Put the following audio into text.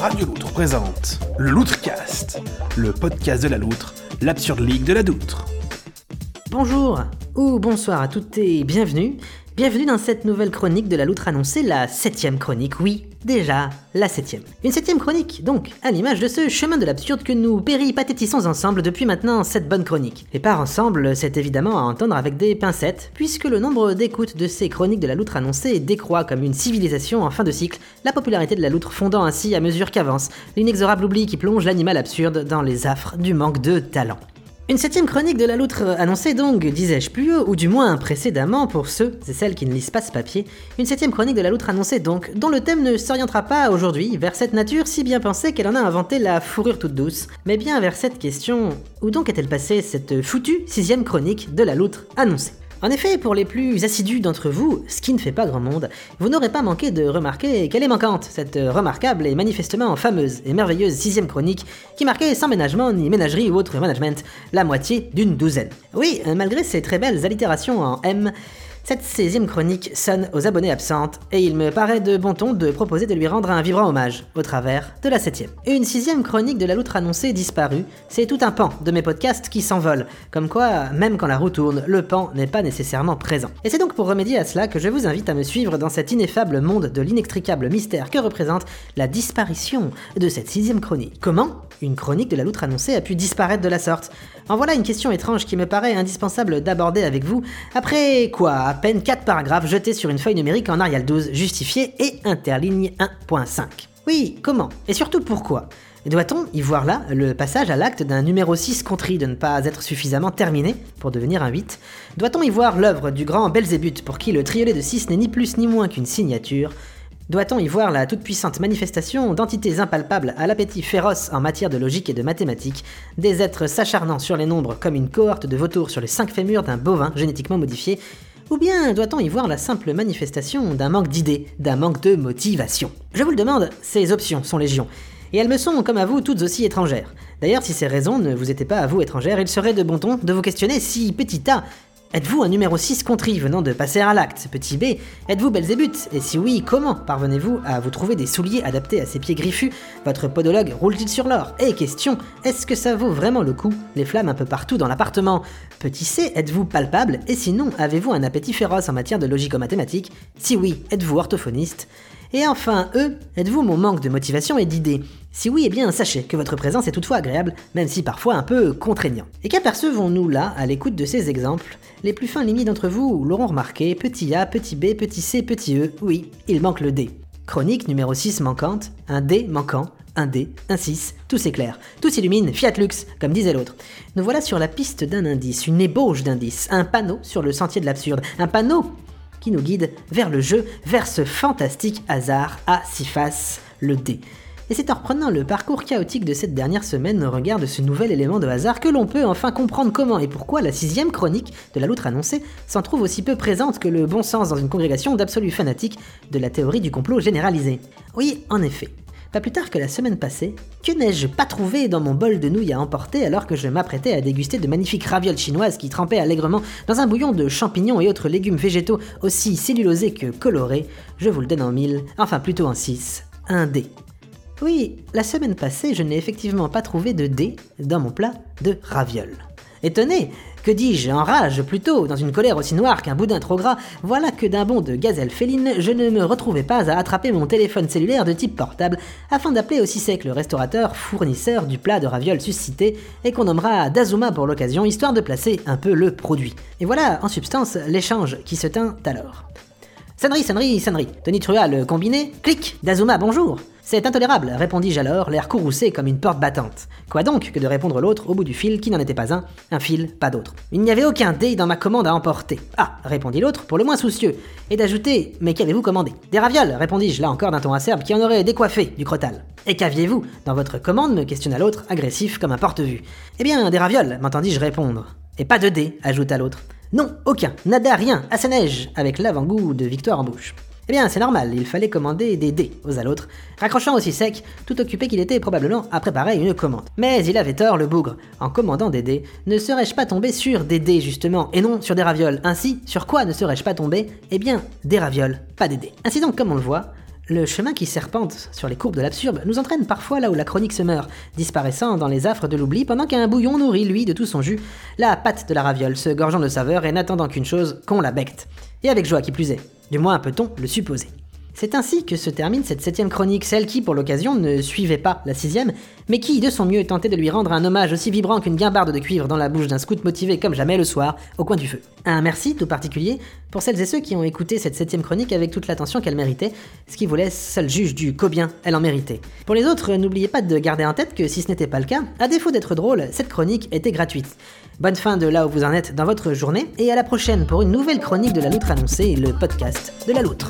Radio Loutre présente le Loutrecast, le podcast de la Loutre, l'absurde ligue de la Doutre. Bonjour ou bonsoir à toutes et bienvenue. Bienvenue dans cette nouvelle chronique de la loutre annoncée, la septième chronique, oui, déjà, la septième. Une septième chronique, donc, à l'image de ce chemin de l'absurde que nous péripatétissons ensemble depuis maintenant cette bonne chronique. Et par ensemble, c'est évidemment à entendre avec des pincettes, puisque le nombre d'écoutes de ces chroniques de la loutre annoncée décroît comme une civilisation en fin de cycle, la popularité de la loutre fondant ainsi à mesure qu'avance l'inexorable oubli qui plonge l'animal absurde dans les affres du manque de talent. Une septième chronique de la loutre annoncée donc, disais-je plus haut, ou du moins précédemment pour ceux et celles qui ne lisent pas ce papier, une septième chronique de la loutre annoncée donc, dont le thème ne s'orientera pas aujourd'hui vers cette nature si bien pensée qu'elle en a inventé la fourrure toute douce, mais bien vers cette question, où donc est-elle passée cette foutue sixième chronique de la loutre annoncée? En effet, pour les plus assidus d'entre vous, ce qui ne fait pas grand monde, vous n'aurez pas manqué de remarquer qu'elle est manquante, cette remarquable et manifestement fameuse et merveilleuse sixième chronique qui marquait sans ménagement ni ménagerie ou autre management la moitié d'une douzaine. Oui, malgré ces très belles allitérations en M, cette 16e chronique sonne aux abonnés absentes et il me paraît de bon ton de proposer de lui rendre un vibrant hommage au travers de la 7 Une sixième chronique de la loutre annoncée disparue, c'est tout un pan de mes podcasts qui s'envolent, comme quoi, même quand la roue tourne, le pan n'est pas nécessairement présent. Et c'est donc pour remédier à cela que je vous invite à me suivre dans cet ineffable monde de l'inextricable mystère que représente la disparition de cette sixième chronique. Comment une chronique de la loutre annoncée a pu disparaître de la sorte? En voilà une question étrange qui me paraît indispensable d'aborder avec vous, après quoi À peine 4 paragraphes jetés sur une feuille numérique en Arial 12, justifiés et interligne 1.5. Oui, comment? Et surtout pourquoi? Doit-on y voir là le passage à l'acte d'un numéro 6 contrit de ne pas être suffisamment terminé pour devenir un 8 Doit-on y voir l'œuvre du grand Belzébuth pour qui le triolet de 6 n'est ni plus ni moins qu'une signature? Doit-on y voir la toute-puissante manifestation d'entités impalpables à l'appétit féroce en matière de logique et de mathématiques, des êtres s'acharnant sur les nombres comme une cohorte de vautours sur les cinq fémurs d'un bovin génétiquement modifié, ou bien doit-on y voir la simple manifestation d'un manque d'idées, d'un manque de motivation? Je vous le demande, ces options sont légion. Et elles me sont, comme à vous, toutes aussi étrangères. D'ailleurs, si ces raisons ne vous étaient pas à vous étrangères, il serait de bon ton de vous questionner si petit a Êtes-vous un numéro 6 contrit venant de passer à l'acte Petit b, êtes-vous Belzébuth Et si oui, comment parvenez-vous à vous trouver des souliers adaptés à ces pieds griffus Votre podologue roule-t-il sur l'or Et question, est-ce que ça vaut vraiment le coup Les flammes un peu partout dans l'appartement. Petit c, êtes-vous palpable Et sinon, avez-vous un appétit féroce en matière de logico-mathématiques Si oui, êtes-vous orthophoniste et enfin, E, êtes-vous mon manque de motivation et d'idées Si oui, eh bien sachez que votre présence est toutefois agréable, même si parfois un peu contraignant. Et qu'apercevons-nous là, à l'écoute de ces exemples Les plus fins limites d'entre vous l'auront remarqué, petit a, petit b, petit c, petit e, oui, il manque le D. Chronique numéro 6 manquante, un D manquant, un D, un 6, tout s'éclaire, tout s'illumine, Fiat Lux, comme disait l'autre. Nous voilà sur la piste d'un indice, une ébauche d'indice, un panneau sur le sentier de l'absurde, un panneau qui nous guide vers le jeu, vers ce fantastique hasard à six faces, le dé. Et c'est en reprenant le parcours chaotique de cette dernière semaine au regard de ce nouvel élément de hasard que l'on peut enfin comprendre comment et pourquoi la sixième chronique de la loutre annoncée s'en trouve aussi peu présente que le bon sens dans une congrégation d'absolus fanatiques de la théorie du complot généralisé. Oui, en effet, pas plus tard que la semaine passée, que n'ai-je pas trouvé dans mon bol de nouilles à emporter alors que je m'apprêtais à déguster de magnifiques ravioles chinoises qui trempaient allègrement dans un bouillon de champignons et autres légumes végétaux aussi cellulosés que colorés? Je vous le donne en mille, enfin plutôt en six, un dé. Oui, la semaine passée, je n'ai effectivement pas trouvé de dé dans mon plat de ravioles. Étonné, que dis-je, en rage plutôt, dans une colère aussi noire qu'un boudin trop gras, voilà que d'un bond de gazelle féline, je ne me retrouvais pas à attraper mon téléphone cellulaire de type portable afin d'appeler aussi sec le restaurateur fournisseur du plat de ravioles suscité et qu'on nommera Dazuma pour l'occasion, histoire de placer un peu le produit. Et voilà, en substance, l'échange qui se tint alors. Sonnerie, sonnerie, sonnerie. Tony Trua, le combiné. Clic, Dazuma, bonjour. C'est intolérable, répondis-je alors, l'air courroucé comme une porte battante. Quoi donc que de répondre l'autre au bout du fil qui n'en était pas un, un fil, pas d'autre. Il n'y avait aucun dé dans ma commande à emporter. Ah, répondit l'autre, pour le moins soucieux, et d'ajouter Mais qu'avez-vous commandé? Des ravioles, répondis-je là encore d'un ton acerbe qui en aurait décoiffé du crotal. Et qu'aviez-vous dans votre commande? me questionna l'autre, agressif comme un porte-vue. Eh bien, des ravioles, m'entendis-je répondre. Et pas de dés, ajouta l'autre. Non, aucun, nada, rien, à sa neige, avec l'avant-goût de victoire en bouche. Eh bien, c'est normal, il fallait commander des dés aux l'autre, raccrochant aussi sec, tout occupé qu'il était probablement à préparer une commande. Mais il avait tort, le bougre. En commandant des dés, ne serais-je pas tombé sur des dés justement, et non sur des ravioles? Ainsi, sur quoi ne serais-je pas tombé? Eh bien, des ravioles, pas des dés. Ainsi donc, comme on le voit, Le chemin qui serpente sur les courbes de l'absurde nous entraîne parfois là où la chronique se meurt, disparaissant dans les affres de l'oubli pendant qu'un bouillon nourrit, lui, de tout son jus, la pâte de la raviole, se gorgeant de saveur et n'attendant qu'une chose, qu'on la becte. Et avec joie qui plus est. Du moins peut-on le supposer. C'est ainsi que se termine cette septième chronique, celle qui, pour l'occasion, ne suivait pas la sixième, mais qui, de son mieux, tentait de lui rendre un hommage aussi vibrant qu'une guimbarde de cuivre dans la bouche d'un scout motivé comme jamais le soir, au coin du feu. Un merci tout particulier pour celles et ceux qui ont écouté cette septième chronique avec toute l'attention qu'elle méritait, ce qui vous laisse seul juge du combien elle en méritait. Pour les autres, n'oubliez pas de garder en tête que si ce n'était pas le cas, à défaut d'être drôle, cette chronique était gratuite. Bonne fin de là où vous en êtes dans votre journée, et à la prochaine pour une nouvelle chronique de la loutre annoncée, le podcast de la loutre.